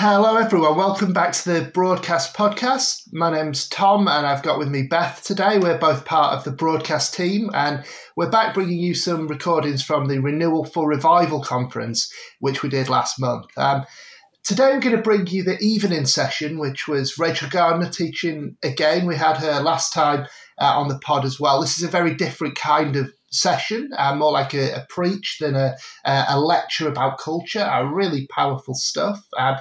Hello, everyone. Welcome back to the Broadcast Podcast. My name's Tom, and I've got with me Beth today. We're both part of the broadcast team, and we're back bringing you some recordings from the Renewal for Revival conference, which we did last month. Um, today, I'm going to bring you the evening session, which was Rachel Gardner teaching again. We had her last time uh, on the pod as well. This is a very different kind of session, uh, more like a, a preach than a, a, lecture about culture. Uh, really powerful stuff. Um,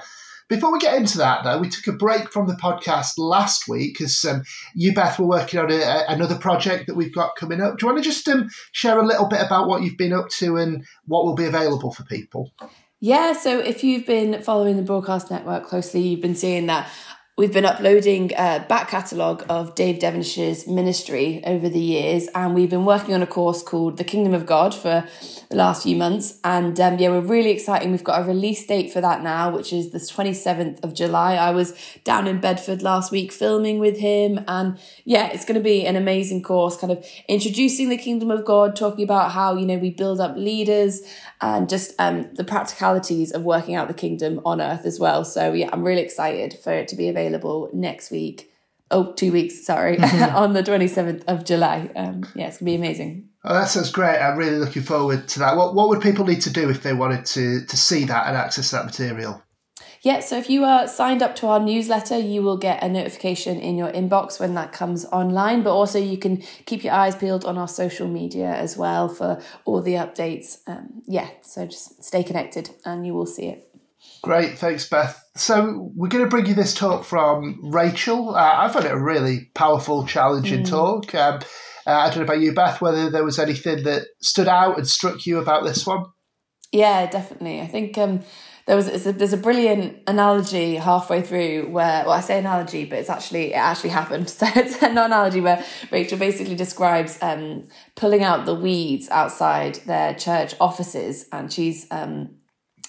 before we get into that, though, we took a break from the podcast last week because um, you, Beth, were working on a, a, another project that we've got coming up. Do you want to just um, share a little bit about what you've been up to and what will be available for people? Yeah, so if you've been following the broadcast network closely, you've been seeing that We've been uploading a back catalogue of Dave Devenish's ministry over the years, and we've been working on a course called The Kingdom of God for the last few months. And um, yeah, we're really exciting. We've got a release date for that now, which is the 27th of July. I was down in Bedford last week filming with him, and yeah, it's going to be an amazing course, kind of introducing the Kingdom of God, talking about how, you know, we build up leaders and just um, the practicalities of working out the kingdom on earth as well. So yeah, I'm really excited for it to be available next week. Oh, two weeks, sorry, on the 27th of July. Um, yeah, it's gonna be amazing. Oh, that sounds great. I'm really looking forward to that. What what would people need to do if they wanted to to see that and access that material? Yeah, so if you are signed up to our newsletter, you will get a notification in your inbox when that comes online. But also, you can keep your eyes peeled on our social media as well for all the updates. Um, yeah, so just stay connected and you will see it. Great, thanks, Beth. So, we're going to bring you this talk from Rachel. Uh, I found it a really powerful, challenging mm. talk. Um, uh, I don't know about you, Beth, whether there was anything that stood out and struck you about this one. Yeah, definitely. I think um, there was a, there's a brilliant analogy halfway through where well I say analogy but it's actually it actually happened. So it's an analogy where Rachel basically describes um, pulling out the weeds outside their church offices. And she's um,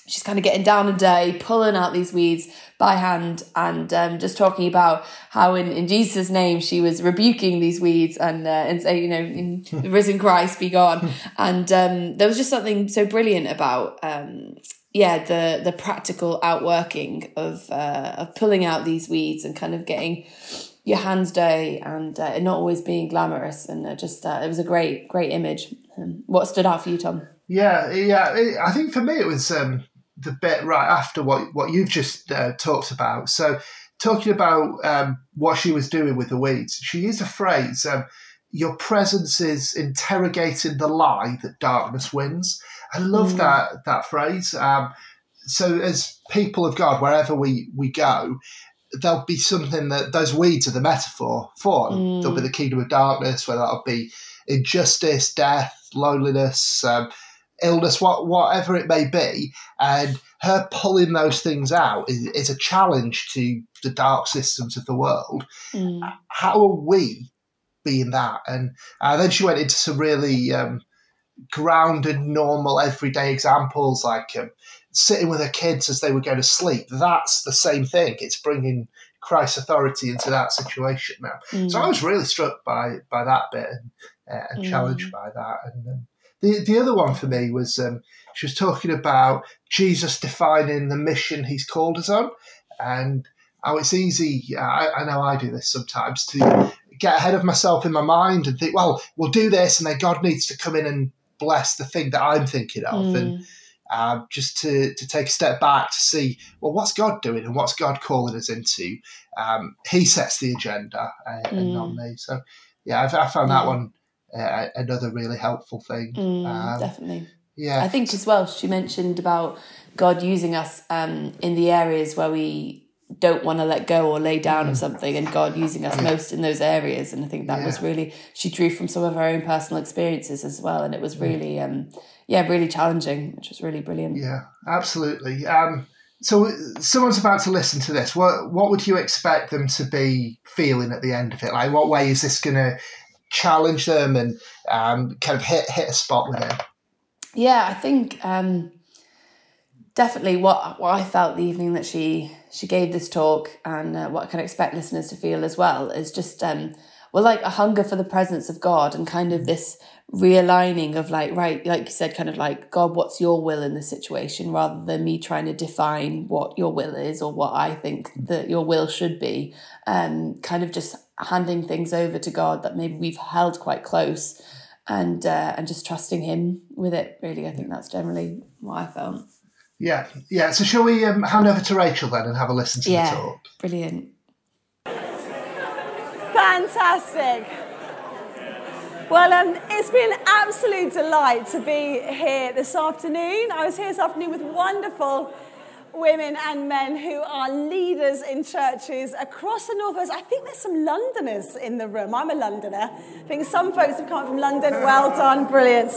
she's kind of getting down a day pulling out these weeds by hand and um, just talking about how in, in jesus' name she was rebuking these weeds and uh, and say you know in the risen christ be gone. And um, there was just something so brilliant about um, yeah the the practical outworking of uh, of pulling out these weeds and kind of getting your hands dirty and uh, not always being glamorous. And uh, just uh, it was a great great image. Um, what stood out for you tom? Yeah yeah i think for me it was um, the bit right after what what you've just uh, talked about. So talking about um, what she was doing with the weeds she used a phrase um, your presence is interrogating the lie that darkness wins I love mm. that that phrase. Um, so as people of God, wherever we we go, there'll be something that those weeds are the metaphor for. Mm. There'll be the kingdom of darkness, where that'll be injustice, death, loneliness, um, illness, what, whatever it may be. And her pulling those things out is, is a challenge to the dark systems of the world. Mm. How are we being that? And uh, then she went into some really um, grounded, normal, everyday examples like um, sitting with her kids as they were going to sleep. That's the same thing. It's bringing Christ's authority into that situation now. Mm. So I was really struck by by that bit and, uh, and mm. challenged by that. And um, the the other one for me was um, she was talking about Jesus defining the mission He's called us on, and how it's easy. I, I know I do this sometimes to get ahead of myself in my mind and think, well, we'll do this, and then God needs to come in and bless the thing that I'm thinking of, mm. and uh, just to to take a step back to see well what's God doing and what's God calling us into. Um, he sets the agenda uh, mm. and not me. So yeah, I've, I found that one uh, another really helpful thing. Mm, um, definitely. Yeah, I think as well. She mentioned about God using us um, in the areas where we don't want to let go or lay down of mm. something and God using us most in those areas. And I think that yeah. was really, she drew from some of her own personal experiences as well. And it was really, um, yeah, really challenging, which was really brilliant. Yeah, absolutely. Um, so someone's about to listen to this. What, what would you expect them to be feeling at the end of it? Like what way is this going to challenge them and um, kind of hit, hit a spot with it? Yeah, I think um, definitely what what I felt the evening that she she gave this talk, and uh, what I can expect listeners to feel as well, is just um, well, like a hunger for the presence of God, and kind of this realigning of like right, like you said, kind of like God, what's your will in the situation, rather than me trying to define what your will is or what I think that your will should be. Um, kind of just handing things over to God that maybe we've held quite close and uh, and just trusting him with it really i think that's generally what i felt yeah, yeah. So shall we um, hand over to Rachel then and have a listen to yeah the talk? brilliant Fantastic. Well, um, it's been an absolute delight to be here this afternoon. I was here this afternoon with wonderful women and men who are leaders in churches across the Northwest. I think there's some Londoners in the room. I'm a Londoner. I think some folks have come from London. Well done, brilliant.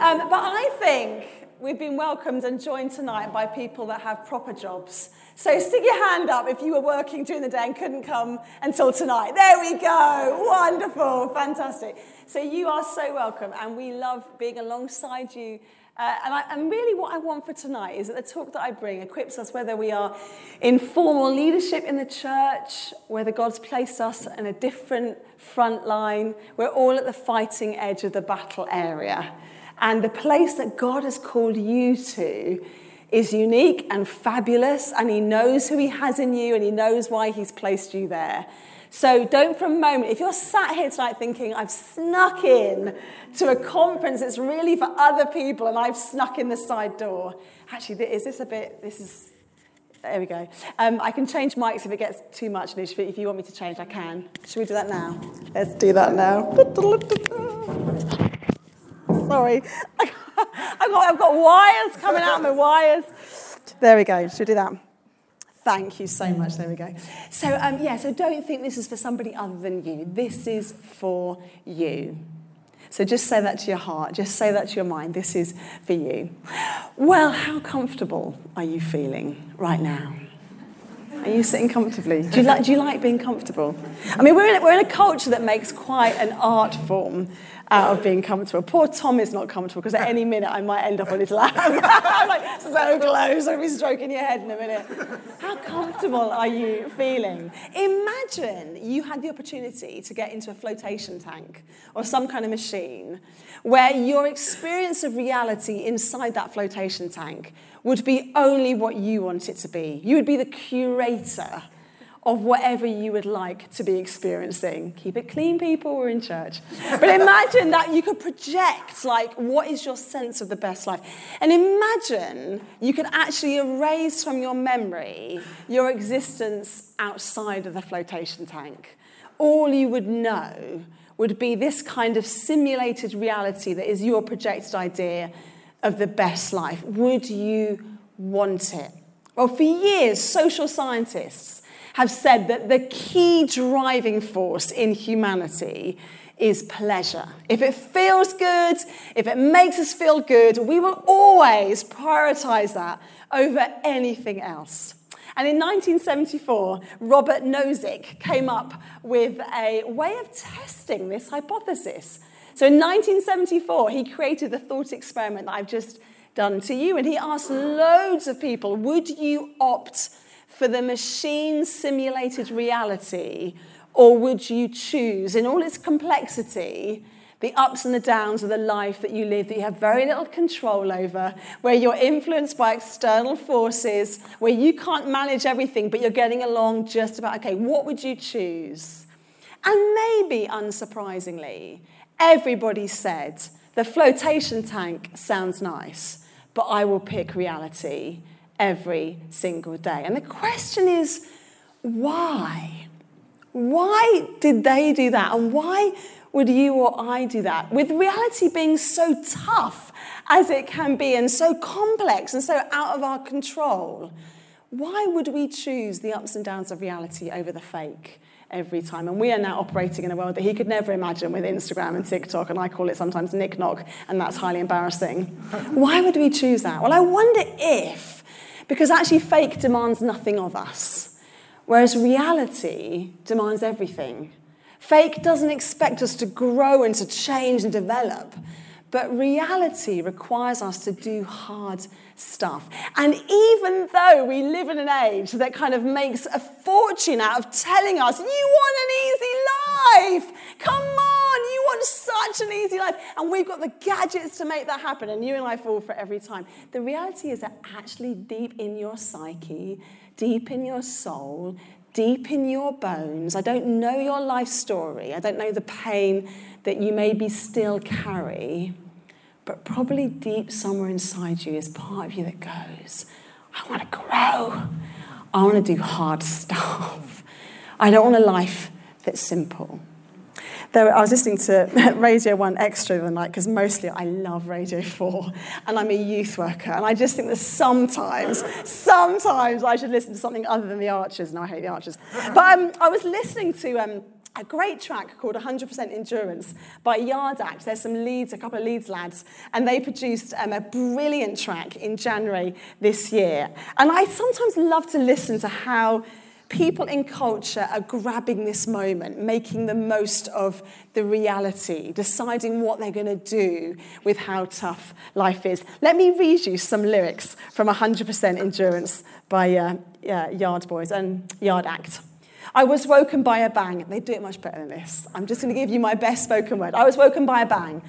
Um, but I think we've been welcomed and joined tonight by people that have proper jobs. So stick your hand up if you were working during the day and couldn't come until tonight. There we go. Wonderful. Fantastic. So you are so welcome, and we love being alongside you. Uh, and, I, and really, what I want for tonight is that the talk that I bring equips us whether we are in formal leadership in the church, whether God's placed us in a different front line. We're all at the fighting edge of the battle area. And the place that God has called you to is unique and fabulous, and He knows who He has in you, and He knows why He's placed you there. So don't for a moment, if you're sat here tonight thinking, I've snuck in to a conference that's really for other people and I've snuck in the side door, actually, is this a bit, this is, there we go. Um, I can change mics if it gets too much, if you want me to change, I can. Should we do that now? Let's do that now. Sorry. I've got, I've got wires coming out of my wires. There we go. Should we do that? Thank you so much. There we go. So, um, yeah, so don't think this is for somebody other than you. This is for you. So just say that to your heart. Just say that to your mind. This is for you. Well, how comfortable are you feeling right now? Are you sitting comfortably? Do you like, do you like being comfortable? I mean, we're in, we're in a culture that makes quite an art form out of being comfortable. Poor Tom is not comfortable because at any minute I might end up on his lap. I'm like so close, I'll be stroking your head in a minute. How comfortable are you feeling? Imagine you had the opportunity to get into a flotation tank or some kind of machine where your experience of reality inside that flotation tank would be only what you want it to be. You would be the curator of whatever you would like to be experiencing. Keep it clean, people, we're in church. But imagine that you could project, like, what is your sense of the best life? And imagine you could actually erase from your memory your existence outside of the flotation tank. All you would know would be this kind of simulated reality that is your projected idea of the best life. Would you want it? Well, for years, social scientists have said that the key driving force in humanity is pleasure. If it feels good, if it makes us feel good, we will always prioritize that over anything else. And in 1974, Robert Nozick came up with a way of testing this hypothesis. So in 1974, he created the thought experiment that I've just done to you, and he asked loads of people, would you opt for the machine simulated reality, or would you choose, in all its complexity, the ups and the downs of the life that you live that you have very little control over, where you're influenced by external forces, where you can't manage everything, but you're getting along just about okay, what would you choose? And maybe unsurprisingly, everybody said the flotation tank sounds nice, but I will pick reality every single day. And the question is, why? Why did they do that? And why would you or I do that? With reality being so tough as it can be and so complex and so out of our control, why would we choose the ups and downs of reality over the fake? every time. And we are now operating in a world that he could never imagine with Instagram and TikTok, and I call it sometimes Nick Knock, and that's highly embarrassing. Why would we choose that? Well, I wonder if because actually, fake demands nothing of us, whereas reality demands everything. Fake doesn't expect us to grow and to change and develop, But reality requires us to do hard stuff. And even though we live in an age that kind of makes a fortune out of telling us, you want an easy life, come on, you want such an easy life, and we've got the gadgets to make that happen, and you and I fall for every time. The reality is that actually, deep in your psyche, deep in your soul, deep in your bones, I don't know your life story, I don't know the pain that you maybe still carry but probably deep somewhere inside you is part of you that goes, I want to grow. I want to do hard stuff. I don't want a life that's simple. There, I was listening to Radio 1Xtra the night because mostly I love Radio 4 and I'm a youth worker. And I just think that sometimes, sometimes I should listen to something other than the Archers. No, I hate the Archers. But um, I was listening to. Um, a great track called 100% Endurance by Yard Act. There's some Leeds, a couple of Leeds lads, and they produced um, a brilliant track in January this year. And I sometimes love to listen to how people in culture are grabbing this moment, making the most of the reality, deciding what they're going to do with how tough life is. Let me read you some lyrics from 100% Endurance by uh, Yard Boys and Yard Act. I was woken by a bang. They do it much better than this. I'm just going to give you my best spoken word. I was woken by a bang,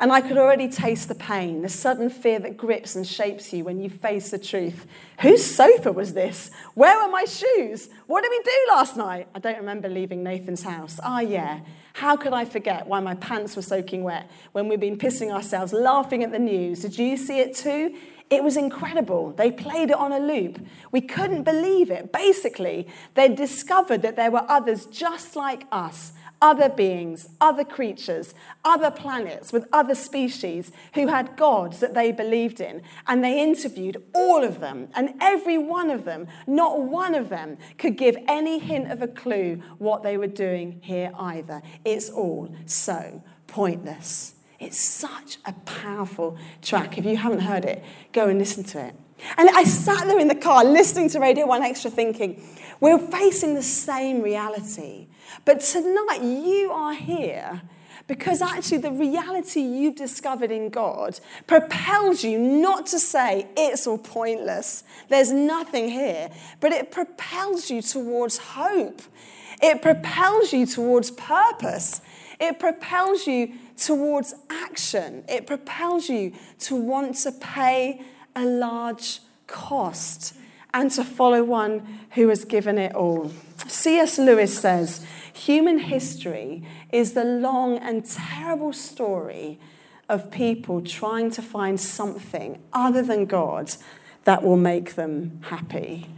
and I could already taste the pain, the sudden fear that grips and shapes you when you face the truth. Whose sofa was this? Where were my shoes? What did we do last night? I don't remember leaving Nathan's house. Ah, yeah. How could I forget why my pants were soaking wet when we'd been pissing ourselves laughing at the news? Did you see it too? It was incredible. They played it on a loop. We couldn't believe it. Basically, they discovered that there were others just like us, other beings, other creatures, other planets with other species who had gods that they believed in. And they interviewed all of them, and every one of them, not one of them, could give any hint of a clue what they were doing here either. It's all so pointless. It's such a powerful track. If you haven't heard it, go and listen to it. And I sat there in the car listening to Radio 1Xtra thinking, we're facing the same reality. But tonight you are here because actually the reality you've discovered in God propels you not to say it's all pointless, there's nothing here, but it propels you towards hope. It propels you towards purpose. It propels you towards action. It propels you to want to pay a large cost and to follow one who has given it all. C.S. Lewis says human history is the long and terrible story of people trying to find something other than God that will make them happy.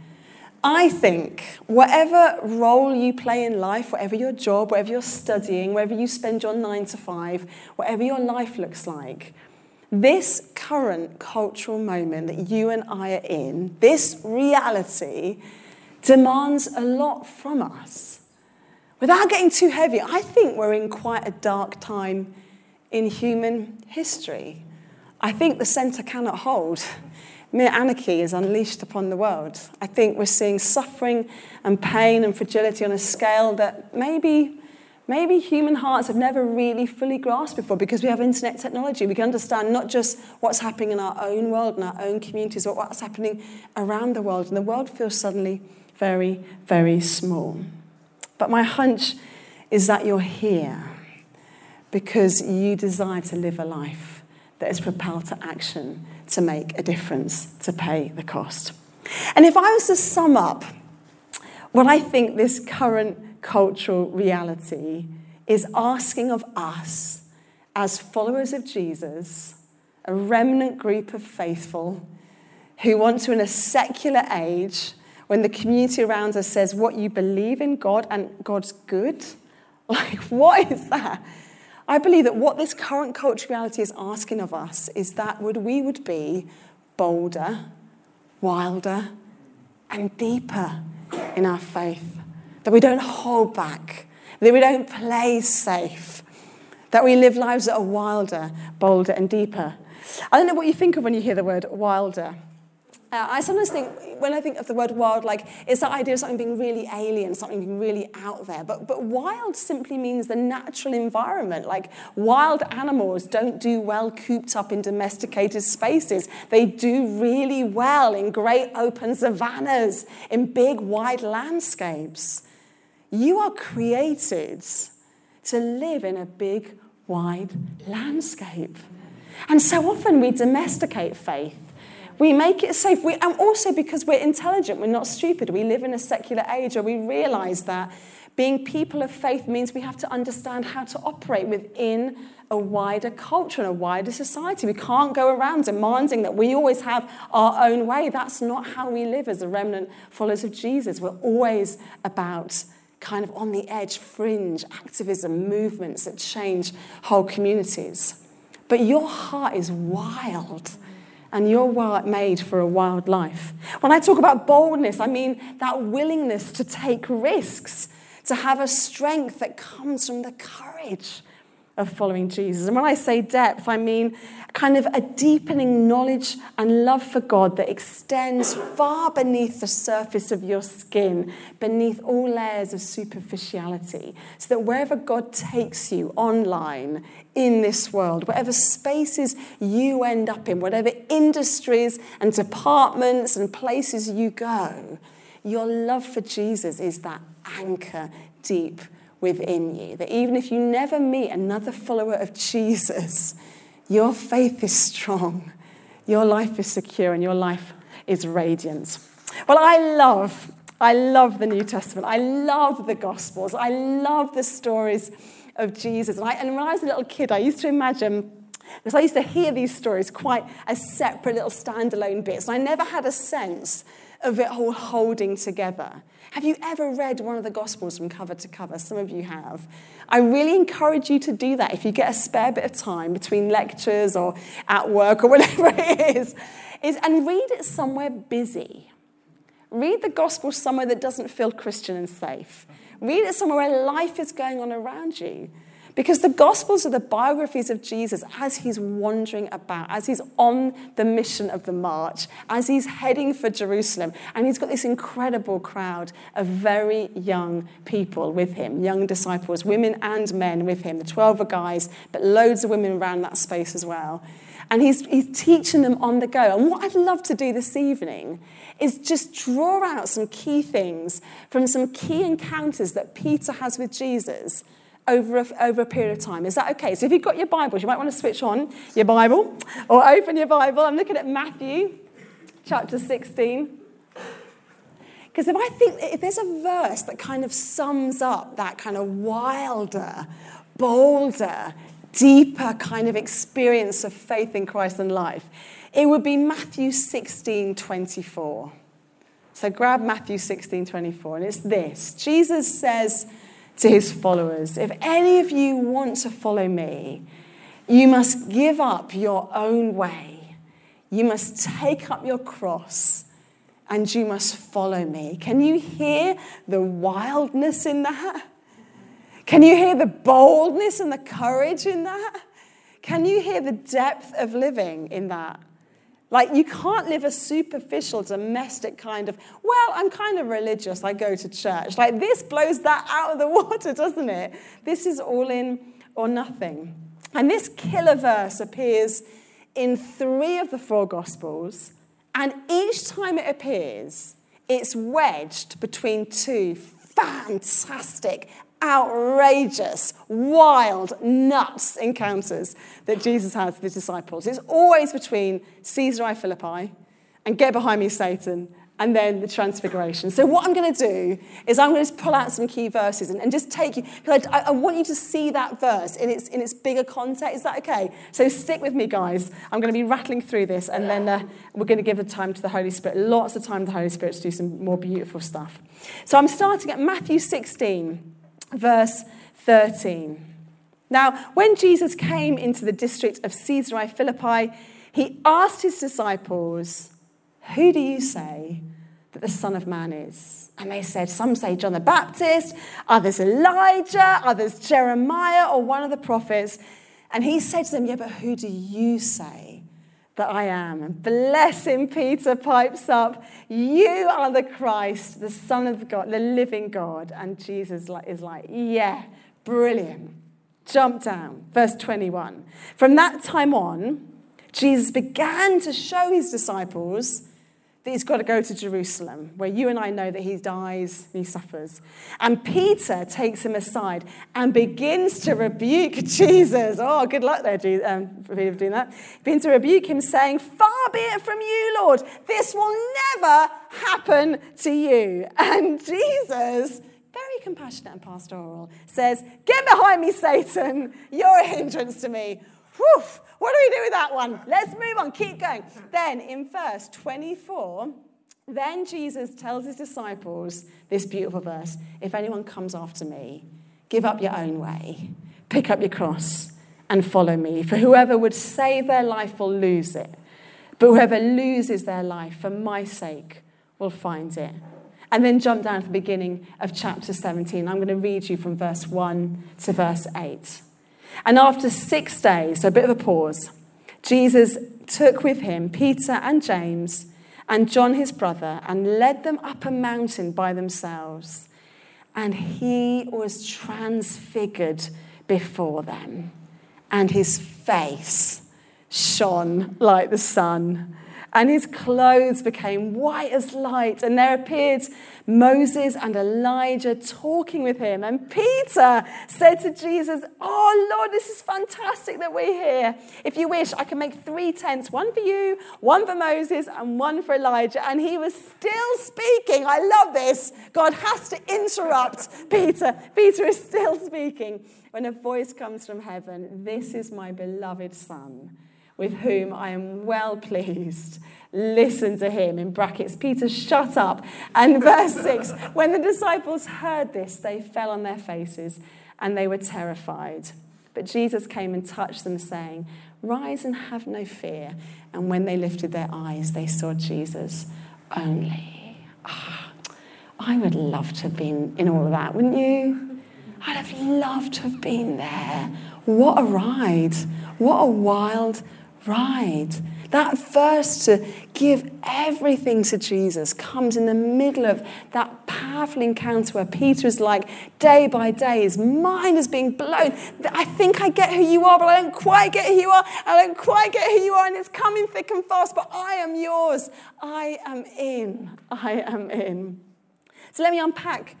I think whatever role you play in life, whatever your job, whatever you're studying, wherever you spend your nine to five, whatever your life looks like, this current cultural moment that you and I are in, this reality, demands a lot from us. Without getting too heavy, I think we're in quite a dark time in human history. I think the centre cannot hold mere anarchy is unleashed upon the world. I think we're seeing suffering and pain and fragility on a scale that maybe, maybe human hearts have never really fully grasped before because we have internet technology. We can understand not just what's happening in our own world and our own communities, but what's happening around the world. And the world feels suddenly very, very small. But my hunch is that you're here because you desire to live a life that is propelled to action to make a difference, to pay the cost. And if I was to sum up what I think this current cultural reality is asking of us as followers of Jesus, a remnant group of faithful who want to, in a secular age, when the community around us says what you believe in God and God's good, like, what is that? I believe that what this current culture reality is asking of us is that would we would be bolder, wilder, and deeper in our faith. That we don't hold back, that we don't play safe, that we live lives that are wilder, bolder, and deeper. I don't know what you think of when you hear the word wilder. Uh, I sometimes think, when I think of the word wild, like it's that idea of something being really alien, something being really out there. But, but wild simply means the natural environment. Like wild animals don't do well cooped up in domesticated spaces. They do really well in great open savannas, in big wide landscapes. You are created to live in a big wide landscape. And so often we domesticate faith we make it safe. We, and also because we're intelligent, we're not stupid. We live in a secular age where we realize that being people of faith means we have to understand how to operate within a wider culture and a wider society. We can't go around demanding that we always have our own way. That's not how we live as a remnant followers of Jesus. We're always about kind of on the edge, fringe activism, movements that change whole communities. But your heart is wild and you're made for a wild life. When I talk about boldness, I mean that willingness to take risks, to have a strength that comes from the courage of following Jesus. And when I say depth, I mean kind of a deepening knowledge and love for God that extends far beneath the surface of your skin, beneath all layers of superficiality, so that wherever God takes you online, in this world, whatever spaces you end up in, whatever industries and departments and places you go, your love for Jesus is that anchor deep within you. That even if you never meet another follower of Jesus, your faith is strong, your life is secure, and your life is radiant. Well, I love, I love the New Testament. I love the Gospels. I love the stories of Jesus. And, I, and when I was a little kid, I used to imagine because I used to hear these stories quite as separate little standalone bits, and I never had a sense of it all holding together. Have you ever read one of the Gospels from cover to cover? Some of you have. I really encourage you to do that if you get a spare bit of time between lectures or at work or whatever it is, is and read it somewhere busy. Read the Gospel somewhere that doesn't feel Christian and safe. Read it somewhere where life is going on around you. Because the Gospels are the biographies of Jesus as he's wandering about, as he's on the mission of the march, as he's heading for Jerusalem. And he's got this incredible crowd of very young people with him, young disciples, women and men with him. The 12 are guys, but loads of women around that space as well. And he's, he's teaching them on the go. And what I'd love to do this evening is just draw out some key things from some key encounters that Peter has with Jesus over a, over a period of time. Is that okay? So if you've got your Bibles, you might want to switch on your Bible or open your Bible. I'm looking at Matthew chapter 16. Because if I think if there's a verse that kind of sums up that kind of wilder, bolder, deeper kind of experience of faith in Christ and life, it would be Matthew 16 24. So grab Matthew 16 24, and it's this Jesus says, to his followers If any of you want to follow me, you must give up your own way. You must take up your cross and you must follow me. Can you hear the wildness in that? Can you hear the boldness and the courage in that? Can you hear the depth of living in that? Like, you can't live a superficial, domestic kind of, well, I'm kind of religious, I go to church. Like, this blows that out of the water, doesn't it? This is all in or nothing. And this killer verse appears in three of the four Gospels, and each time it appears, it's wedged between two fantastic, outrageous, wild, nuts encounters that Jesus has with his disciples. It's always between Caesarea Philippi and get behind me, Satan, and then the transfiguration. So, what I'm going to do is I'm going to pull out some key verses and, and just take you, because I, I, want you to see that verse in its, in its bigger context. Is that okay? So, stick with me, guys. I'm going to be rattling through this, and then uh, we're going to give the time to the Holy Spirit, lots of time to the Holy Spirit to do some more beautiful stuff. So, I'm starting at Matthew 16 verse 13. Now, when Jesus came into the district of Caesarea Philippi, he asked his disciples, Who do you say that the Son of Man is? And they said, Some say John the Baptist, others Elijah, others Jeremiah, or one of the prophets. And he said to them, Yeah, but who do you say that I am. And bless him, Peter pipes up, You are the Christ, the Son of God, the living God. And Jesus is like, Yeah, brilliant. Jump down. Verse 21. From that time on, Jesus began to show his disciples that he's got to go to Jerusalem, where you and I know that he dies and he suffers. And Peter takes him aside and begins to rebuke Jesus. Oh, good luck there, um, for Peter doing that. He begins to rebuke him, saying, Far be it from you, Lord. This will never happen to you. And Jesus very compassionate and pastoral, says, Get behind me, Satan. You're a hindrance to me. What do we do with that one? Let's move on, keep going. Then in verse 24, then Jesus tells his disciples this beautiful verse If anyone comes after me, give up your own way, pick up your cross, and follow me. For whoever would save their life will lose it, but whoever loses their life for my sake will find it. And then jump down to the beginning of chapter 17. I'm going to read you from verse 1 to verse 8. And after six days, so a bit of a pause, Jesus took with him Peter and James and John his brother and led them up a mountain by themselves. And he was transfigured before them, and his face shone like the sun and his clothes became white as light. And there appeared Moses and Elijah talking with him. And Peter said to Jesus, Oh Lord, this is fantastic that we're here. If you wish, I can make three tents one for you, one for Moses, and one for Elijah. And he was still speaking. I love this. God has to interrupt Peter. Peter is still speaking when a voice comes from heaven This is my beloved Son with whom I am well pleased. Listen to him. In brackets, Peter, shut up. And verse 6 when the disciples heard this, they fell on their faces and they were terrified. But Jesus came and touched them, saying, Rise and have no fear. And when they lifted their eyes, they saw Jesus only. Ah, I would love to have been in all of that, wouldn't you? I'd have loved to have been there. What a ride. What a wild Right. That verse to give everything to Jesus comes in the middle of that powerful encounter where Peter is like, day by day, his mind is being blown. I think I get who you are, but I don't quite get who you are. I don't quite get who you are, and it's coming thick and fast, but I am yours. I am in. I am in. So let me unpack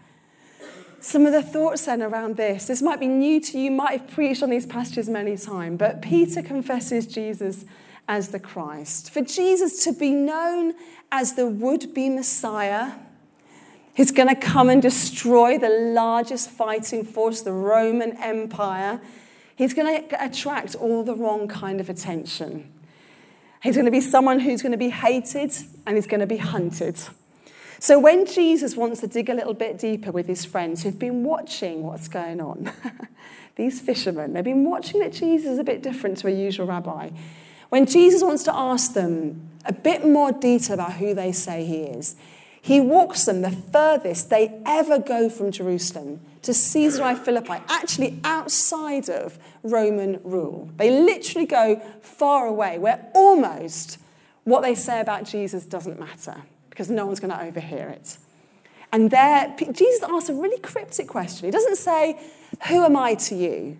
some of the thoughts then around this. This might be new to you, you might have preached on these passages many times, but Peter confesses Jesus as the Christ. For Jesus to be known as the would be Messiah, who's going to come and destroy the largest fighting force, the Roman Empire, he's going to attract all the wrong kind of attention. He's going to be someone who's going to be hated and he's going to be hunted. So when Jesus wants to dig a little bit deeper with his friends who've been watching what's going on, these fishermen, they've been watching that Jesus is a bit different to a usual rabbi. When Jesus wants to ask them a bit more detail about who they say he is, he walks them the furthest they ever go from Jerusalem to Caesarea Philippi, actually outside of Roman rule. They literally go far away, where almost what they say about Jesus doesn't matter because no one's going to overhear it. And there, Jesus asks a really cryptic question. He doesn't say, Who am I to you?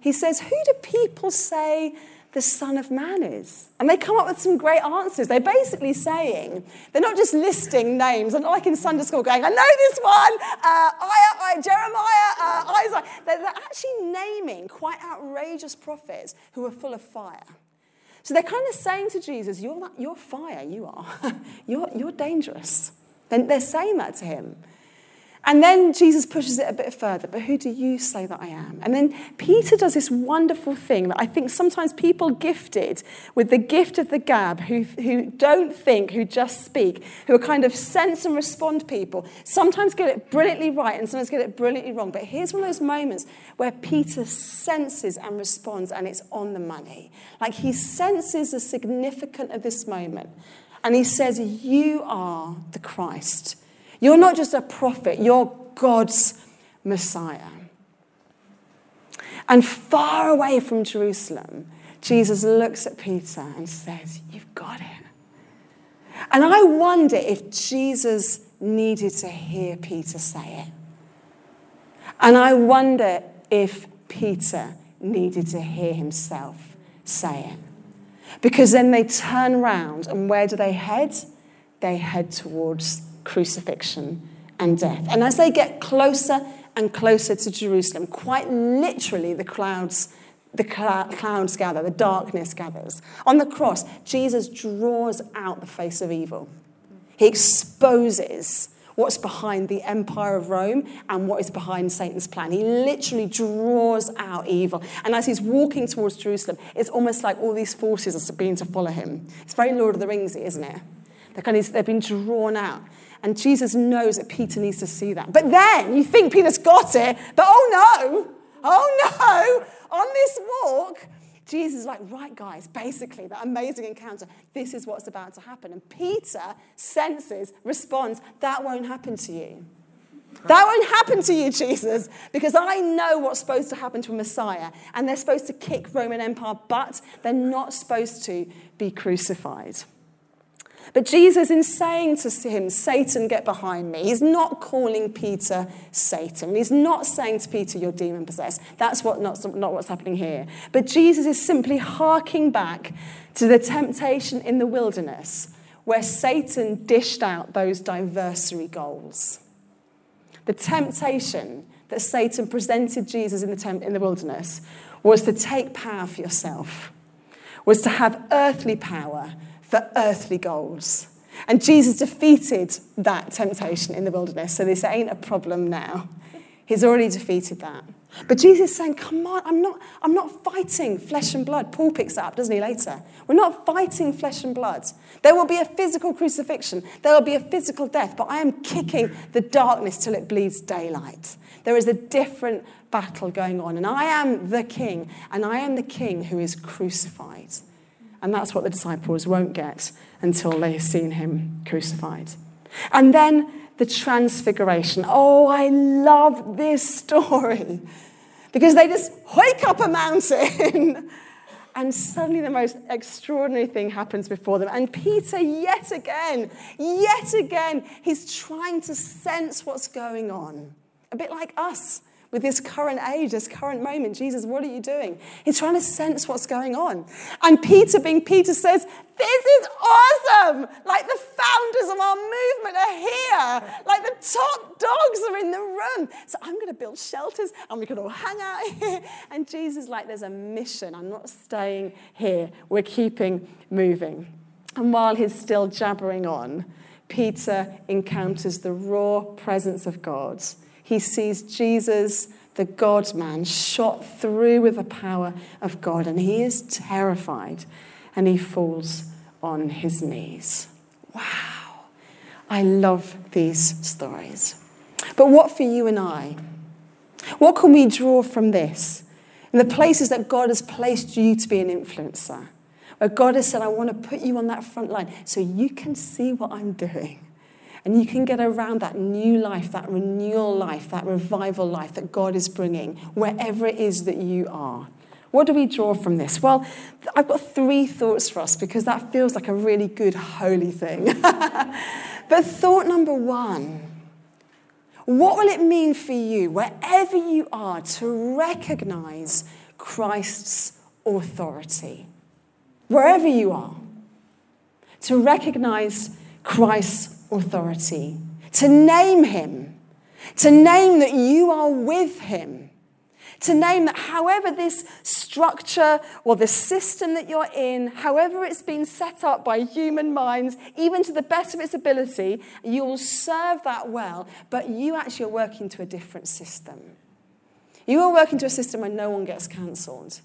He says, Who do people say the Son of Man is? And they come up with some great answers. They're basically saying, they're not just listing names, and like in Sunday school going, I know this one, uh, I, I, Jeremiah, uh, Isaiah. They're, they're actually naming quite outrageous prophets who are full of fire. So they're kind of saying to Jesus, You're, you're fire, you are. you're, you're dangerous. Then they're saying that to him. And then Jesus pushes it a bit further, but who do you say that I am? And then Peter does this wonderful thing that I think sometimes people gifted with the gift of the gab, who, who don't think, who just speak, who are kind of sense and respond people, sometimes get it brilliantly right and sometimes get it brilliantly wrong. But here's one of those moments where Peter senses and responds, and it's on the money. Like he senses the significance of this moment. And he says, You are the Christ you're not just a prophet, you're God's Messiah. And far away from Jerusalem, Jesus looks at Peter and says, You've got it. And I wonder if Jesus needed to hear Peter say it. And I wonder if Peter needed to hear himself say it. Because then they turn round, and where do they head? They head towards crucifixion and death. And as they get closer and closer to Jerusalem, quite literally, the clouds. The clouds gather, the darkness gathers. On the cross, Jesus draws out the face of evil. He exposes what's behind the empire of Rome and what is behind Satan's plan. He literally draws out evil. And as he's walking towards Jerusalem, it's almost like all these forces are beginning to follow him. It's very Lord of the Rings, isn't it? They're kind of, they've been drawn out. And Jesus knows that Peter needs to see that. But then you think Peter's got it, but oh no, oh no, on this walk, Jesus is like, right, guys, basically, that amazing encounter, this is what's about to happen. And Peter senses, responds, that won't happen to you. That won't happen to you, Jesus, because I know what's supposed to happen to a Messiah. And they're supposed to kick Roman Empire, but they're not supposed to be crucified. But Jesus, in saying to him, Satan, get behind me, he's not calling Peter Satan. He's not saying to Peter, you're demon possessed. That's what, not, not what's happening here. But Jesus is simply harking back to the temptation in the wilderness where Satan dished out those diversary goals. The temptation that Satan presented Jesus in the, temp- in the wilderness was to take power for yourself, was to have earthly power for earthly goals. And Jesus defeated that temptation in the wilderness, so this ain't a problem now. He's already defeated that. But Jesus is saying, Come on, I'm not, I'm not fighting flesh and blood. Paul picks that up, doesn't he, later? We're not fighting flesh and blood. There will be a physical crucifixion, there will be a physical death, but I am kicking the darkness till it bleeds daylight. There is a different battle going on, and I am the king, and I am the king who is crucified. And that's what the disciples won't get until they've seen him crucified. And then the transfiguration. Oh, I love this story because they just hike up a mountain and suddenly the most extraordinary thing happens before them. And Peter, yet again, yet again, he's trying to sense what's going on. A bit like us with this current age, this current moment. Jesus, what are you doing? He's trying to sense what's going on. And Peter, being Peter, says, This is awesome! Like the founders of our movement are here. Like the top dogs are in the room. So I'm going to build shelters and we can all hang out here. And Jesus, like, there's a mission. I'm not staying here. We're keeping moving. And while he's still jabbering on, Peter encounters the raw presence of God he sees Jesus, the God man, shot through with the power of God, and he is terrified and he falls on his knees. Wow. I love these stories. But what for you and I? What can we draw from this? In the places that God has placed you to be an influencer, where God has said, I want to put you on that front line so you can see what I'm doing. And you can get around that new life, that renewal life, that revival life that God is bringing wherever it is that you are. What do we draw from this? Well, I've got three thoughts for us because that feels like a really good, holy thing. but thought number one what will it mean for you, wherever you are, to recognize Christ's authority? Wherever you are, to recognize Christ's authority, to name him, to name that you are with him, to name that however this structure or the system that you're in, however it's been set up by human minds, even to the best of its ability, you will serve that well, but you actually are working to a different system. You are working to a system where no one gets cancelled.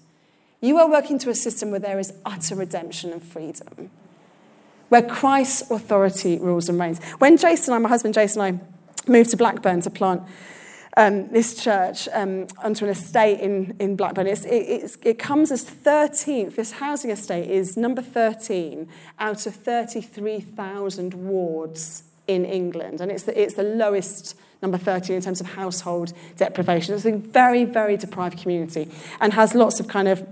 You are working to a system where there is utter redemption and freedom where Christ's authority rules and reigns. When Jason and I, my husband Jason and I, moved to Blackburn to plant um, this church um, onto an estate in, in Blackburn. It, it comes as 13th, this housing estate is number 13 out of 33,000 wards in England. And it's the, it's the lowest number 13 in terms of household deprivation. It's a very, very deprived community and has lots of kind of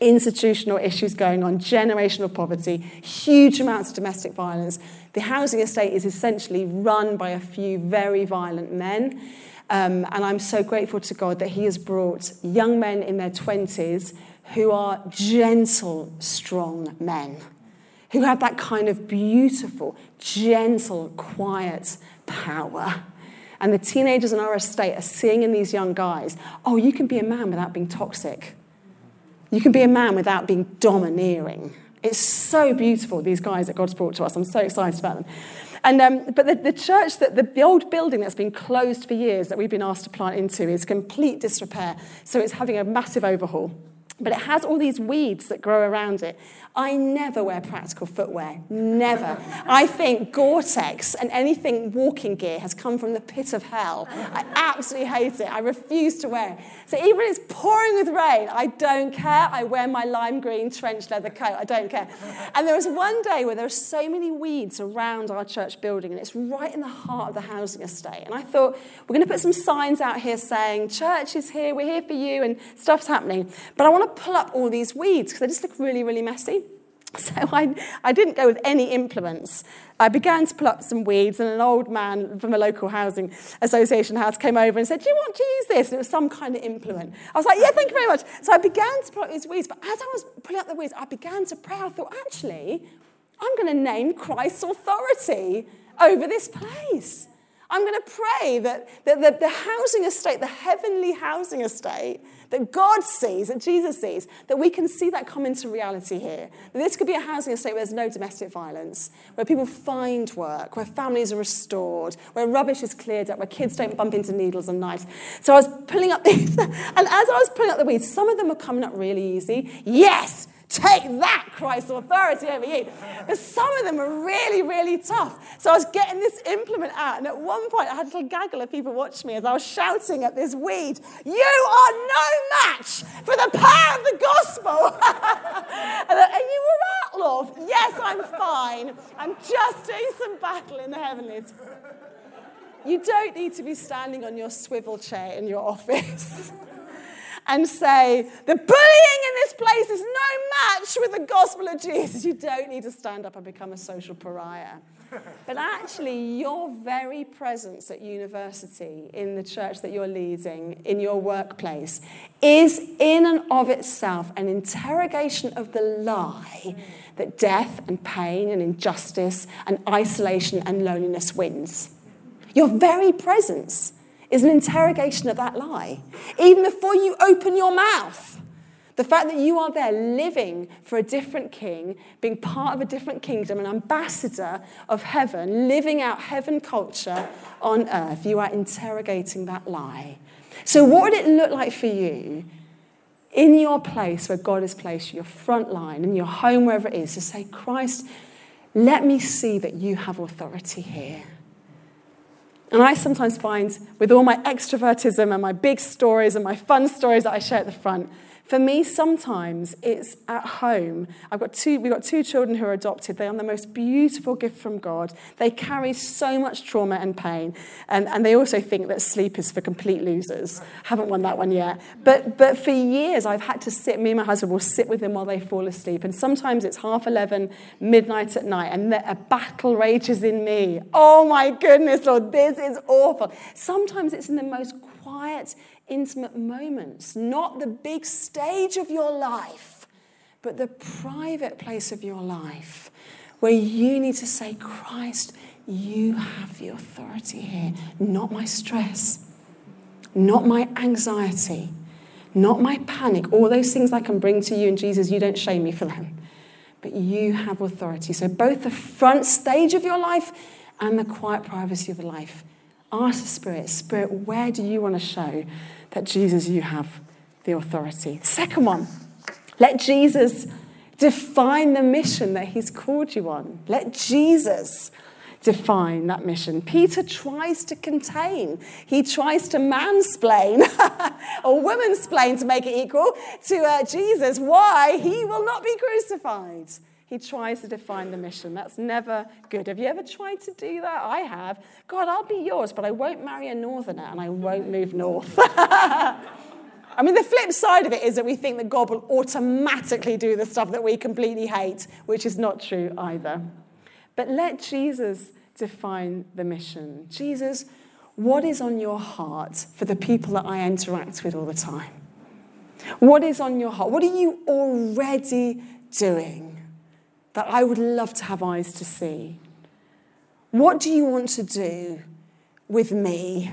institutional issues going on, generational poverty, huge amounts of domestic violence. The housing estate is essentially run by a few very violent men. Um, and I'm so grateful to God that He has brought young men in their 20s who are gentle, strong men, who have that kind of beautiful, gentle, quiet power. And the teenagers in our estate are seeing in these young guys, oh, you can be a man without being toxic. You can be a man without being domineering. It's so beautiful, these guys that God's brought to us. I'm so excited about them. And, um, but the, the church, that the, the old building that's been closed for years that we've been asked to plant into is complete disrepair. So it's having a massive overhaul. But it has all these weeds that grow around it. I never wear practical footwear. Never. I think Gore Tex and anything walking gear has come from the pit of hell. I absolutely hate it. I refuse to wear it. So even when it's pouring with rain, I don't care. I wear my lime green trench leather coat. I don't care. And there was one day where there were so many weeds around our church building, and it's right in the heart of the housing estate. And I thought, we're going to put some signs out here saying, Church is here, we're here for you, and stuff's happening. But I want to pull up all these weeds because they just look really, really messy. So I, I didn't go with any implements. I began to pull up some weeds, and an old man from a local housing association house came over and said, Do you want to use this? And it was some kind of implement. I was like, Yeah, thank you very much. So I began to pull up these weeds, but as I was pulling up the weeds, I began to pray. I thought, Actually, I'm going to name Christ's authority over this place. I'm going to pray that, that the, the housing estate, the heavenly housing estate, that God sees, that Jesus sees, that we can see that come into reality here. That this could be a housing estate where there's no domestic violence, where people find work, where families are restored, where rubbish is cleared up, where kids don't bump into needles and knives. So I was pulling up these, and as I was pulling up the weeds, some of them were coming up really easy. Yes! Take that, Christ's authority over you. But some of them are really, really tough. So I was getting this implement out, and at one point I had a little gaggle of people watching me as I was shouting at this weed, You are no match for the power of the gospel. and, you were out, love. Yes, I'm fine. I'm just doing some battle in the heavenlies. You don't need to be standing on your swivel chair in your office and say, the bullying in this place is no match with the gospel of Jesus. You don't need to stand up and become a social pariah. But actually, your very presence at university, in the church that you're leading, in your workplace, is in and of itself an interrogation of the lie that death and pain and injustice and isolation and loneliness wins. Your very presence is an interrogation of that lie. Even before you open your mouth, the fact that you are there living for a different king, being part of a different kingdom, an ambassador of heaven, living out heaven culture on earth, you are interrogating that lie. So, what would it look like for you in your place where God has placed you, your front line, in your home, wherever it is, to say, Christ, let me see that you have authority here. And I sometimes find, with all my extrovertism and my big stories and my fun stories that I share at the front, for me, sometimes it's at home. I've got two, we've got two children who are adopted. They are the most beautiful gift from God. They carry so much trauma and pain. And, and they also think that sleep is for complete losers. Haven't won that one yet. But, but for years, I've had to sit, me and my husband will sit with them while they fall asleep. And sometimes it's half 11, midnight at night, and a battle rages in me. Oh my goodness, Lord, this is awful. Sometimes it's in the most quiet, intimate moments, not the big stage of your life, but the private place of your life where you need to say, Christ, you have the authority here, not my stress, not my anxiety, not my panic, all those things I can bring to you, and Jesus, you don't shame me for them. But you have authority. So, both the front stage of your life and the quiet privacy of life. Ask the Spirit, Spirit, where do you want to show that Jesus, you have the authority. Second one, let Jesus define the mission that he's called you on. Let Jesus define that mission. Peter tries to contain, he tries to mansplain or womansplain to make it equal to uh, Jesus why he will not be crucified. He tries to define the mission. That's never good. Have you ever tried to do that? I have. God, I'll be yours, but I won't marry a northerner and I won't move north. I mean, the flip side of it is that we think that God will automatically do the stuff that we completely hate, which is not true either. But let Jesus define the mission. Jesus, what is on your heart for the people that I interact with all the time? What is on your heart? What are you already doing that I would love to have eyes to see? What do you want to do with me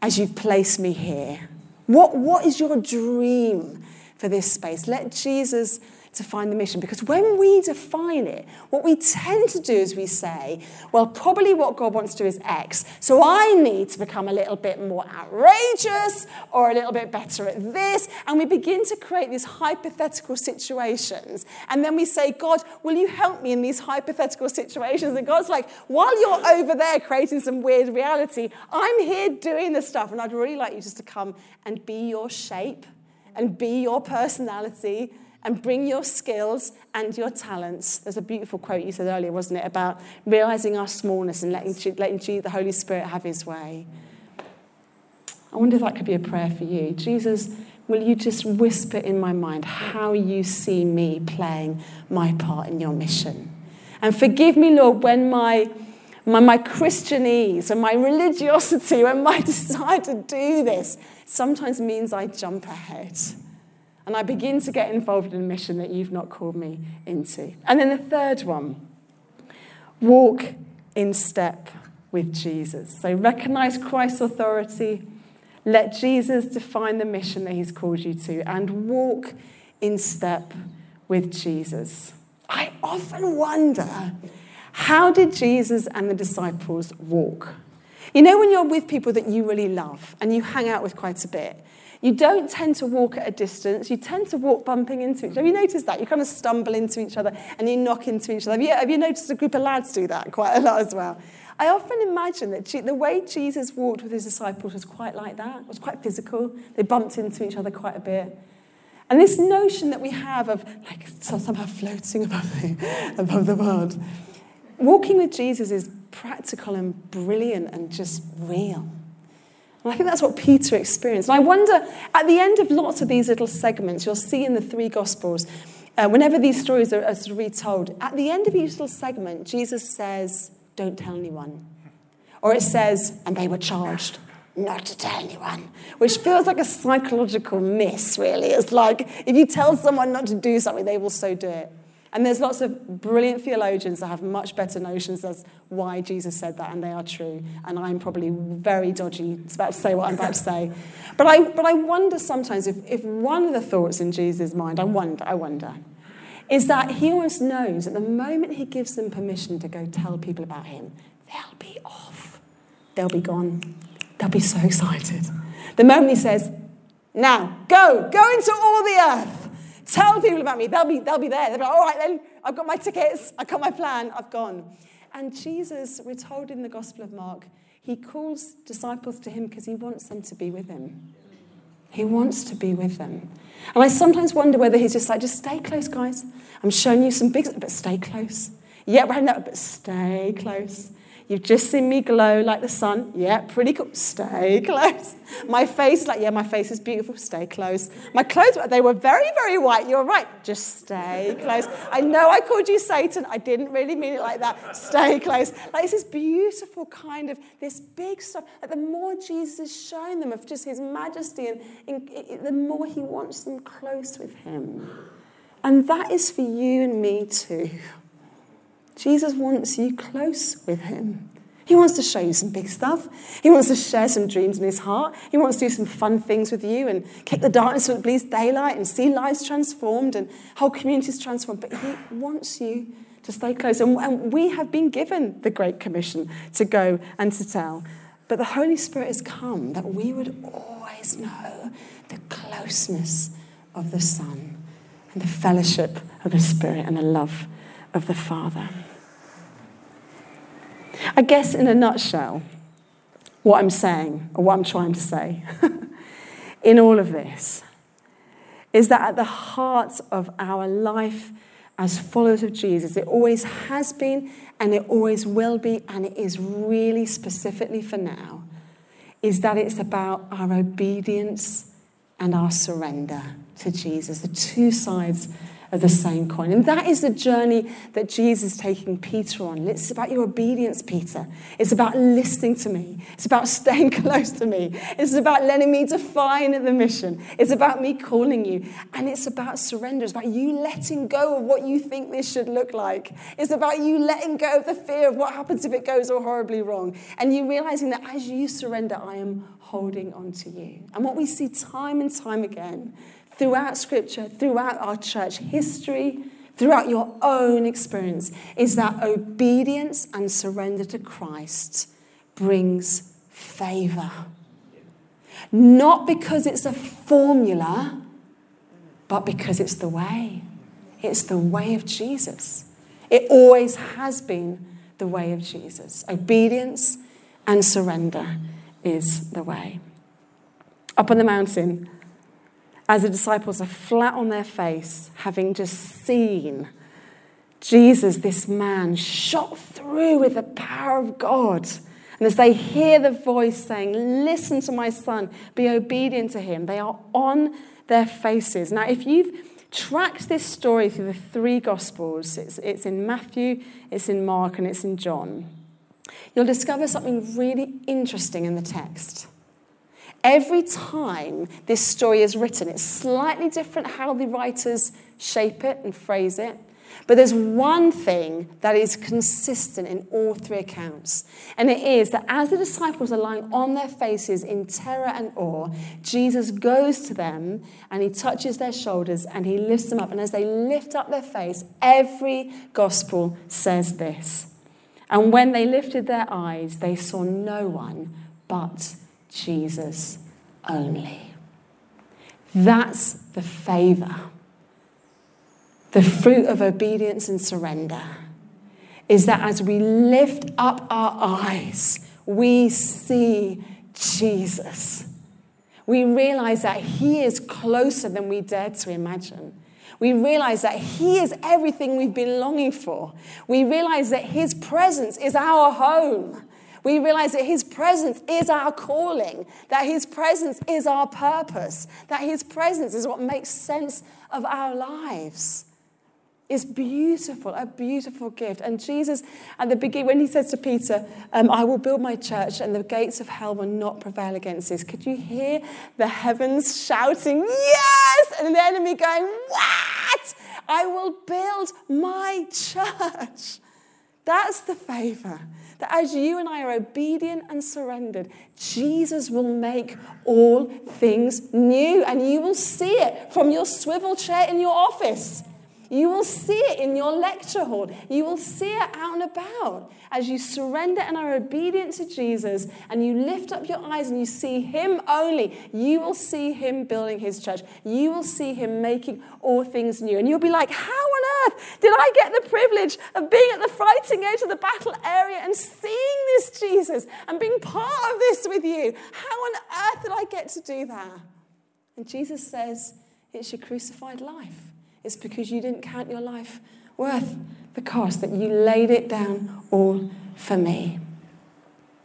as you've placed me here? What, what is your dream for this space? Let Jesus define the mission. Because when we define it, what we tend to do is we say, well, probably what God wants to do is X. So I need to become a little bit more outrageous or a little bit better at this. And we begin to create these hypothetical situations. And then we say, God, will you help me in these hypothetical situations? And God's like, while you're over there creating some weird reality, I'm here doing the stuff. And I'd really like you just to come and be your shape and be your personality and bring your skills and your talents. There's a beautiful quote you said earlier, wasn't it, about realizing our smallness and letting, letting the Holy Spirit have his way. I wonder if that could be a prayer for you. Jesus, will you just whisper in my mind how you see me playing my part in your mission? And forgive me, Lord, when my my, my Christianese and my religiosity, when my desire to do this, sometimes means I jump ahead and I begin to get involved in a mission that you've not called me into. And then the third one walk in step with Jesus. So recognize Christ's authority, let Jesus define the mission that he's called you to, and walk in step with Jesus. I often wonder how did Jesus and the disciples walk? You know, when you're with people that you really love and you hang out with quite a bit, you don't tend to walk at a distance. You tend to walk bumping into each other. Have you noticed that? You kind of stumble into each other and you knock into each other. Have you, have you noticed a group of lads do that quite a lot as well? I often imagine that the way Jesus walked with his disciples was quite like that. It was quite physical. They bumped into each other quite a bit. And this notion that we have of like somehow floating above the, above the world, walking with Jesus is practical and brilliant and just real. And I think that's what Peter experienced. And I wonder, at the end of lots of these little segments, you'll see in the three Gospels, uh, whenever these stories are, are sort of retold, at the end of each little segment, Jesus says, Don't tell anyone. Or it says, And they were charged not to tell anyone, which feels like a psychological miss, really. It's like if you tell someone not to do something, they will so do it. And there's lots of brilliant theologians that have much better notions as why Jesus said that, and they are true. And I'm probably very dodgy about to say what I'm about to say. But I, but I wonder sometimes if, if one of the thoughts in Jesus' mind, I wonder, I wonder, is that he almost knows that the moment he gives them permission to go tell people about him, they'll be off. They'll be gone. They'll be so excited. The moment he says, now, go, go into all the earth Tell people about me. They'll be, they'll be there. They'll be like, all right, then, I've got my tickets. I've got my plan. I've gone. And Jesus, we're told in the Gospel of Mark, he calls disciples to him because he wants them to be with him. He wants to be with them. And I sometimes wonder whether he's just like, just stay close, guys. I'm showing you some big, but stay close. Yeah, right now, but stay close. You've just seen me glow like the sun. Yeah, pretty cool. Stay close. My face, like, yeah, my face is beautiful. Stay close. My clothes, they were very, very white. You're right. Just stay close. I know I called you Satan. I didn't really mean it like that. Stay close. Like, it's this beautiful kind of, this big stuff. Like, the more Jesus is showing them of just his majesty, and, and the more he wants them close with him. And that is for you and me too. Jesus wants you close with him. He wants to show you some big stuff. He wants to share some dreams in his heart. He wants to do some fun things with you and kick the darkness so it bleeds daylight and see lives transformed and whole communities transformed. But he wants you to stay close. And, and we have been given the Great Commission to go and to tell. But the Holy Spirit has come that we would always know the closeness of the Son and the fellowship of the Spirit and the love of the Father. I guess, in a nutshell, what I'm saying, or what I'm trying to say, in all of this, is that at the heart of our life as followers of Jesus, it always has been and it always will be, and it is really specifically for now, is that it's about our obedience and our surrender to Jesus, the two sides of the same coin. And that is the journey that Jesus is taking Peter on. It's about your obedience, Peter. It's about listening to me. It's about staying close to me. It's about letting me define the mission. It's about me calling you. And it's about surrender. It's about you letting go of what you think this should look like. It's about you letting go of the fear of what happens if it goes all horribly wrong. And you realizing that as you surrender, I am holding on to you. And what we see time and time again throughout Scripture, throughout our church history, throughout your own experience, is that obedience and surrender to Christ brings favor. Not because it's a formula, but because it's the way. It's the way of Jesus. It always has been the way of Jesus. Obedience and surrender is the way. Up on the mountain, as the disciples are flat on their face, having just seen Jesus, this man, shot through with the power of God. And as they hear the voice saying, Listen to my son, be obedient to him, they are on their faces. Now, if you've tracked this story through the three Gospels, it's, it's in Matthew, it's in Mark, and it's in John, you'll discover something really interesting in the text. Every time this story is written, it's slightly different how the writers shape it and phrase it. But there's one thing that is consistent in all three accounts, and it is that as the disciples are lying on their faces in terror and awe, Jesus goes to them and he touches their shoulders and he lifts them up. And as they lift up their face, every gospel says this. And when they lifted their eyes, they saw no one but Jesus only. That's the favor. The fruit of obedience and surrender is that as we lift up our eyes, we see Jesus. We realize that He is closer than we dared to imagine. We realize that He is everything we've been longing for. We realize that His presence is our home. We realize that His presence is our calling, that His presence is our purpose, that His presence is what makes sense of our lives. It's beautiful, a beautiful gift. And Jesus, at the beginning, when he says to Peter, um, I will build my church and the gates of hell will not prevail against this, could you hear the heavens shouting, Yes! And the enemy going, What? I will build my church. That's the favor. That as you and I are obedient and surrendered, Jesus will make all things new. And you will see it from your swivel chair in your office. You will see it in your lecture hall. You will see it out and about as you surrender and are obedient to Jesus and you lift up your eyes and you see Him only. You will see Him building His church. You will see Him making all things new. And you'll be like, How on earth did I get the privilege of being at the fighting edge of the battle area and seeing this Jesus and being part of this with you? How on earth did I get to do that? And Jesus says, It's your crucified life. It's because you didn't count your life worth the cost, that you laid it down all for me.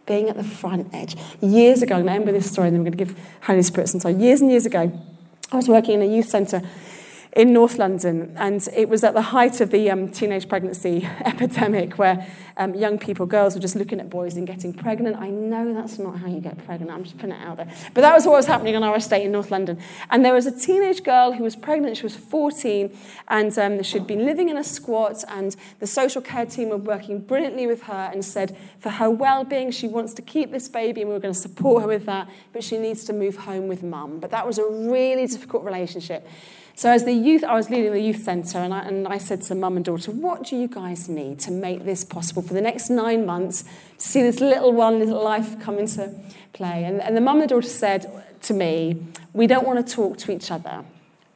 Being at the front edge. Years ago, i remember this story, and then we're going to give Holy Spirit some time. Years and years ago, I was working in a youth centre in North London, and it was at the height of the um, teenage pregnancy epidemic where um, young people, girls, were just looking at boys and getting pregnant. I know that's not how you get pregnant, I'm just putting it out there. But that was what was happening on our estate in North London. And there was a teenage girl who was pregnant, she was 14, and um, she'd been living in a squat, and the social care team were working brilliantly with her and said for her well being, she wants to keep this baby, and we were going to support her with that, but she needs to move home with mum. But that was a really difficult relationship. So as the youth, I was leading the youth centre, and I, and I said to mum and daughter, what do you guys need to make this possible for the next nine months, to see this little one, little life come into play? And, and the mum and daughter said to me, we don't want to talk to each other,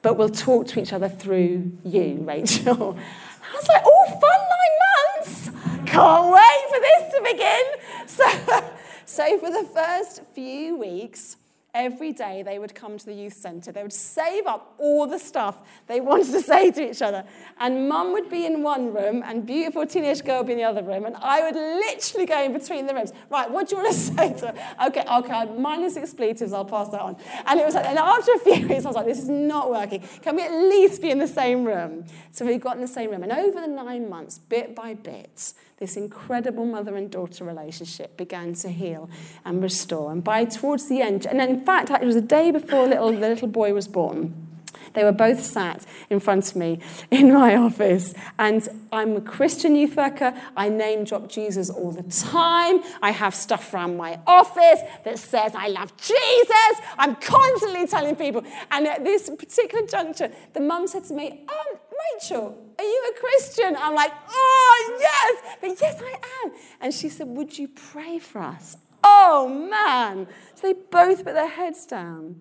but we'll talk to each other through you, Rachel. I was like, oh, fun nine months! Can't wait for this to begin. So, so for the first few weeks, every day they would come to the youth centre. They would save up all the stuff they wanted to say to each other. And mum would be in one room and beautiful teenage girl would be in the other room. And I would literally go in between the rooms. Right, what do you want to say to her? Okay, okay, minus expletives, I'll pass that on. And it was like, and after a few weeks, I was like, this is not working. Can we at least be in the same room? So we got in the same room. And over the nine months, bit by bit, this incredible mother and daughter relationship began to heal and restore. And by towards the end, and in fact, it was the day before little, the little boy was born. They were both sat in front of me in my office. And I'm a Christian youth worker. I name drop Jesus all the time. I have stuff around my office that says, I love Jesus. I'm constantly telling people. And at this particular juncture, the mum said to me, um, Rachel, are you a Christian? I'm like, oh, yes, but yes, I am. And she said, Would you pray for us? Oh, man. So they both put their heads down.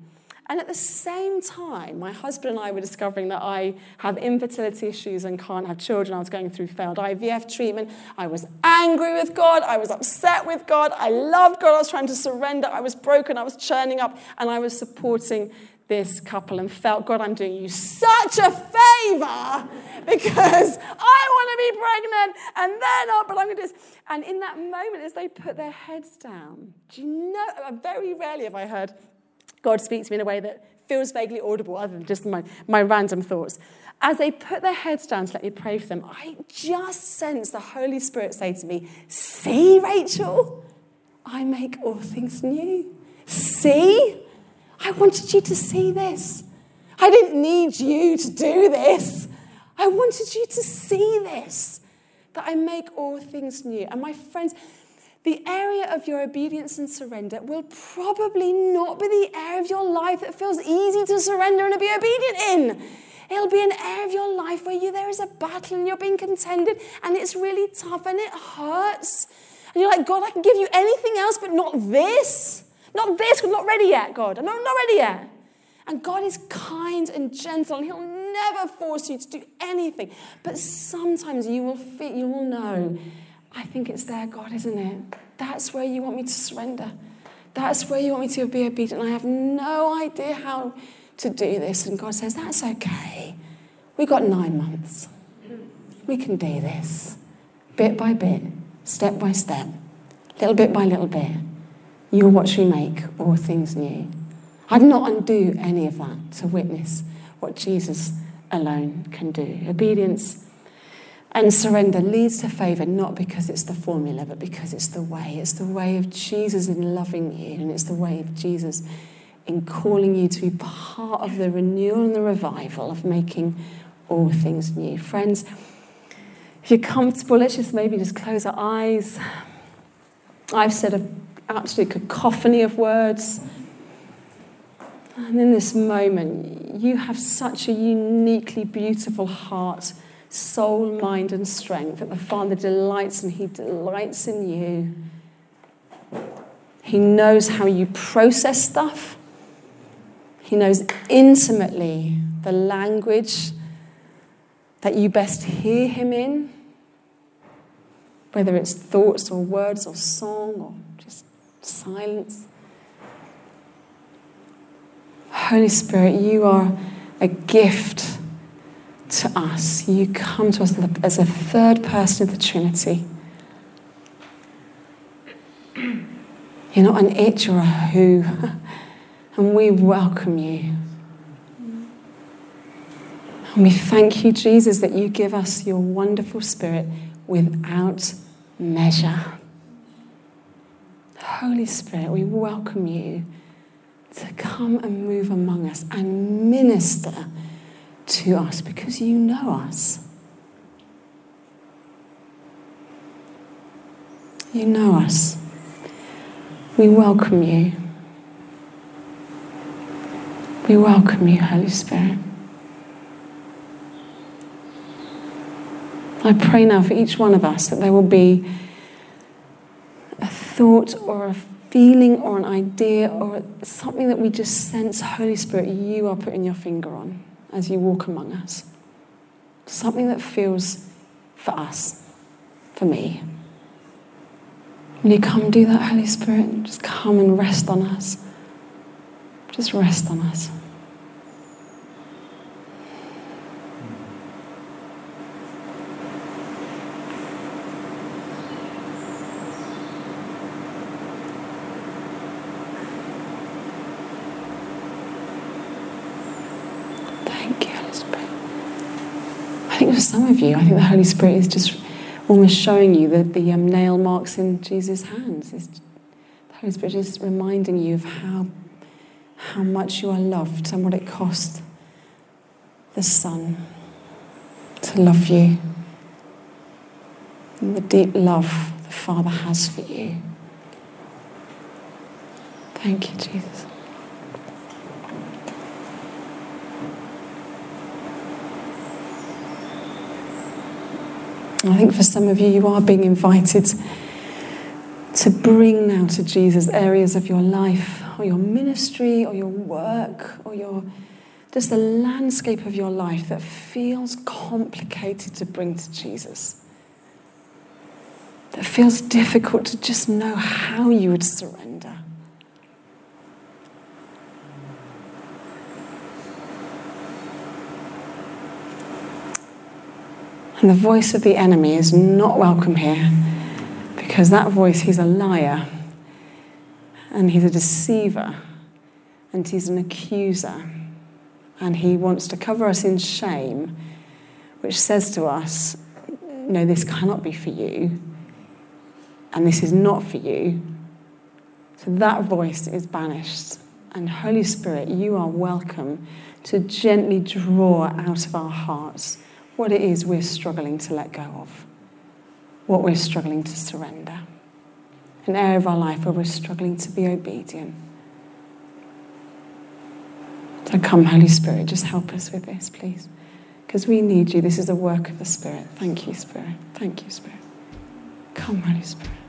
And at the same time, my husband and I were discovering that I have infertility issues and can't have children. I was going through failed IVF treatment. I was angry with God. I was upset with God. I loved God. I was trying to surrender. I was broken. I was churning up. And I was supporting this couple and felt, God, I'm doing you such a favor because I want to be pregnant and they're not, but I'm going to do this. And in that moment, as they put their heads down, do you know, uh, very rarely have I heard God speak to me in a way that feels vaguely audible other than just my, my random thoughts. As they put their heads down to let me pray for them, I just sense the Holy Spirit say to me, See, Rachel, I make all things new. See? I wanted you to see this. I didn't need you to do this. I wanted you to see this, that I make all things new. And my friends, the area of your obedience and surrender will probably not be the area of your life that feels easy to surrender and to be obedient in. It'll be an area of your life where you, there is a battle and you're being contended and it's really tough and it hurts. And you're like, God, I can give you anything else but not this. Not this, I'm not ready yet, God. I'm not ready yet. And God is kind and gentle, and He'll never force you to do anything. But sometimes you will feel, you will know, I think it's there, God, isn't it? That's where you want me to surrender. That's where you want me to be obedient. I have no idea how to do this. And God says, That's okay. We've got nine months. We can do this bit by bit, step by step, little bit by little bit. You'll watch me make all things new. I'd not undo any of that to witness what Jesus alone can do. Obedience and surrender leads to favour not because it's the formula, but because it's the way. It's the way of Jesus in loving you, and it's the way of Jesus in calling you to be part of the renewal and the revival of making all things new. Friends, if you're comfortable, let's just maybe just close our eyes. I've said a absolute cacophony of words. And in this moment, you have such a uniquely beautiful heart, soul, mind, and strength that the Father delights and He delights in you. He knows how you process stuff, He knows intimately the language that you best hear Him in, whether it's thoughts or words or song or silence. Holy Spirit, you are a gift to us. You come to us as a third person of the Trinity. You're not an it, you're a who. And we welcome you. And we thank you, Jesus, that you give us your wonderful spirit without measure. Holy Spirit, we welcome you to come and move among us and minister to us because you know us. You know us. We welcome you. We welcome you, Holy Spirit. I pray now for each one of us that there will be thought or a feeling or an idea or something that we just sense, Holy Spirit, you are putting your finger on as you walk among us. Something that feels for us, for me. Will you come do that, Holy Spirit? Just come and rest on us. Just rest on us. Thank you, Holy Spirit. I think for some of you, I think the Holy Spirit is just almost showing you the, the um, nail marks in Jesus' hands. It's, the Holy Spirit is reminding you of how, how much you are loved and what it cost the Son to love you. And the deep love the Father has for you. Thank you, Jesus. I think for some of you, you are being invited to bring now to Jesus areas of your life or your ministry or your work or your just the landscape of your life that feels complicated to bring to Jesus. That feels difficult to just know how you would surrender. And the voice of the enemy is not welcome here because that voice, he's a liar and he's a deceiver and he's an accuser and he wants to cover us in shame, which says to us, No, this cannot be for you and this is not for you. So that voice is banished. And Holy Spirit, you are welcome to gently draw out of our hearts what it is we're struggling to let go of, what we're struggling to surrender, an area of our life where we're struggling to be obedient. So come, Holy Spirit, just help us with this, please. Because we need you. This is a work of the Spirit. Thank you, Spirit. Thank you, Spirit. Come, Holy Spirit.